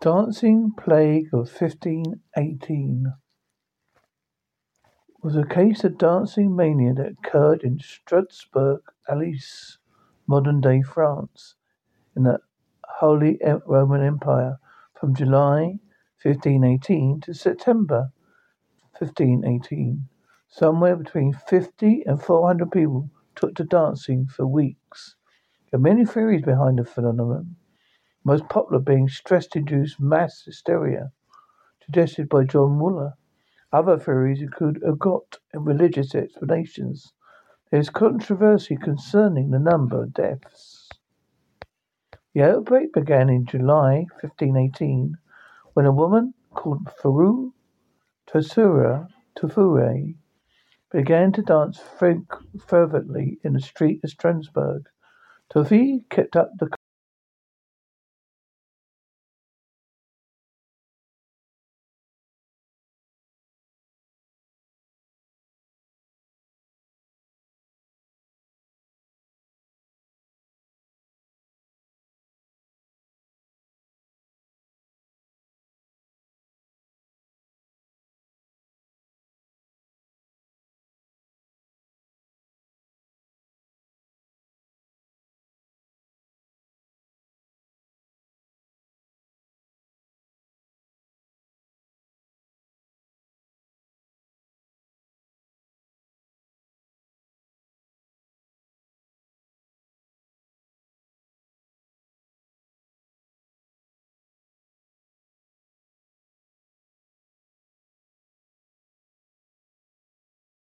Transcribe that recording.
Dancing Plague of 1518 was a case of dancing mania that occurred in Strasbourg, Alsace, modern day France, in the Holy Roman Empire from July 1518 to September 1518. Somewhere between 50 and 400 people took to dancing for weeks. There are many theories behind the phenomenon most popular being stress-induced mass hysteria, suggested by John Muller. Other theories include occult and religious explanations. There is controversy concerning the number of deaths. The outbreak began in July 1518 when a woman called Faru Tosura Tufure began to dance fervently in the street of Strasbourg. Troffea kept up the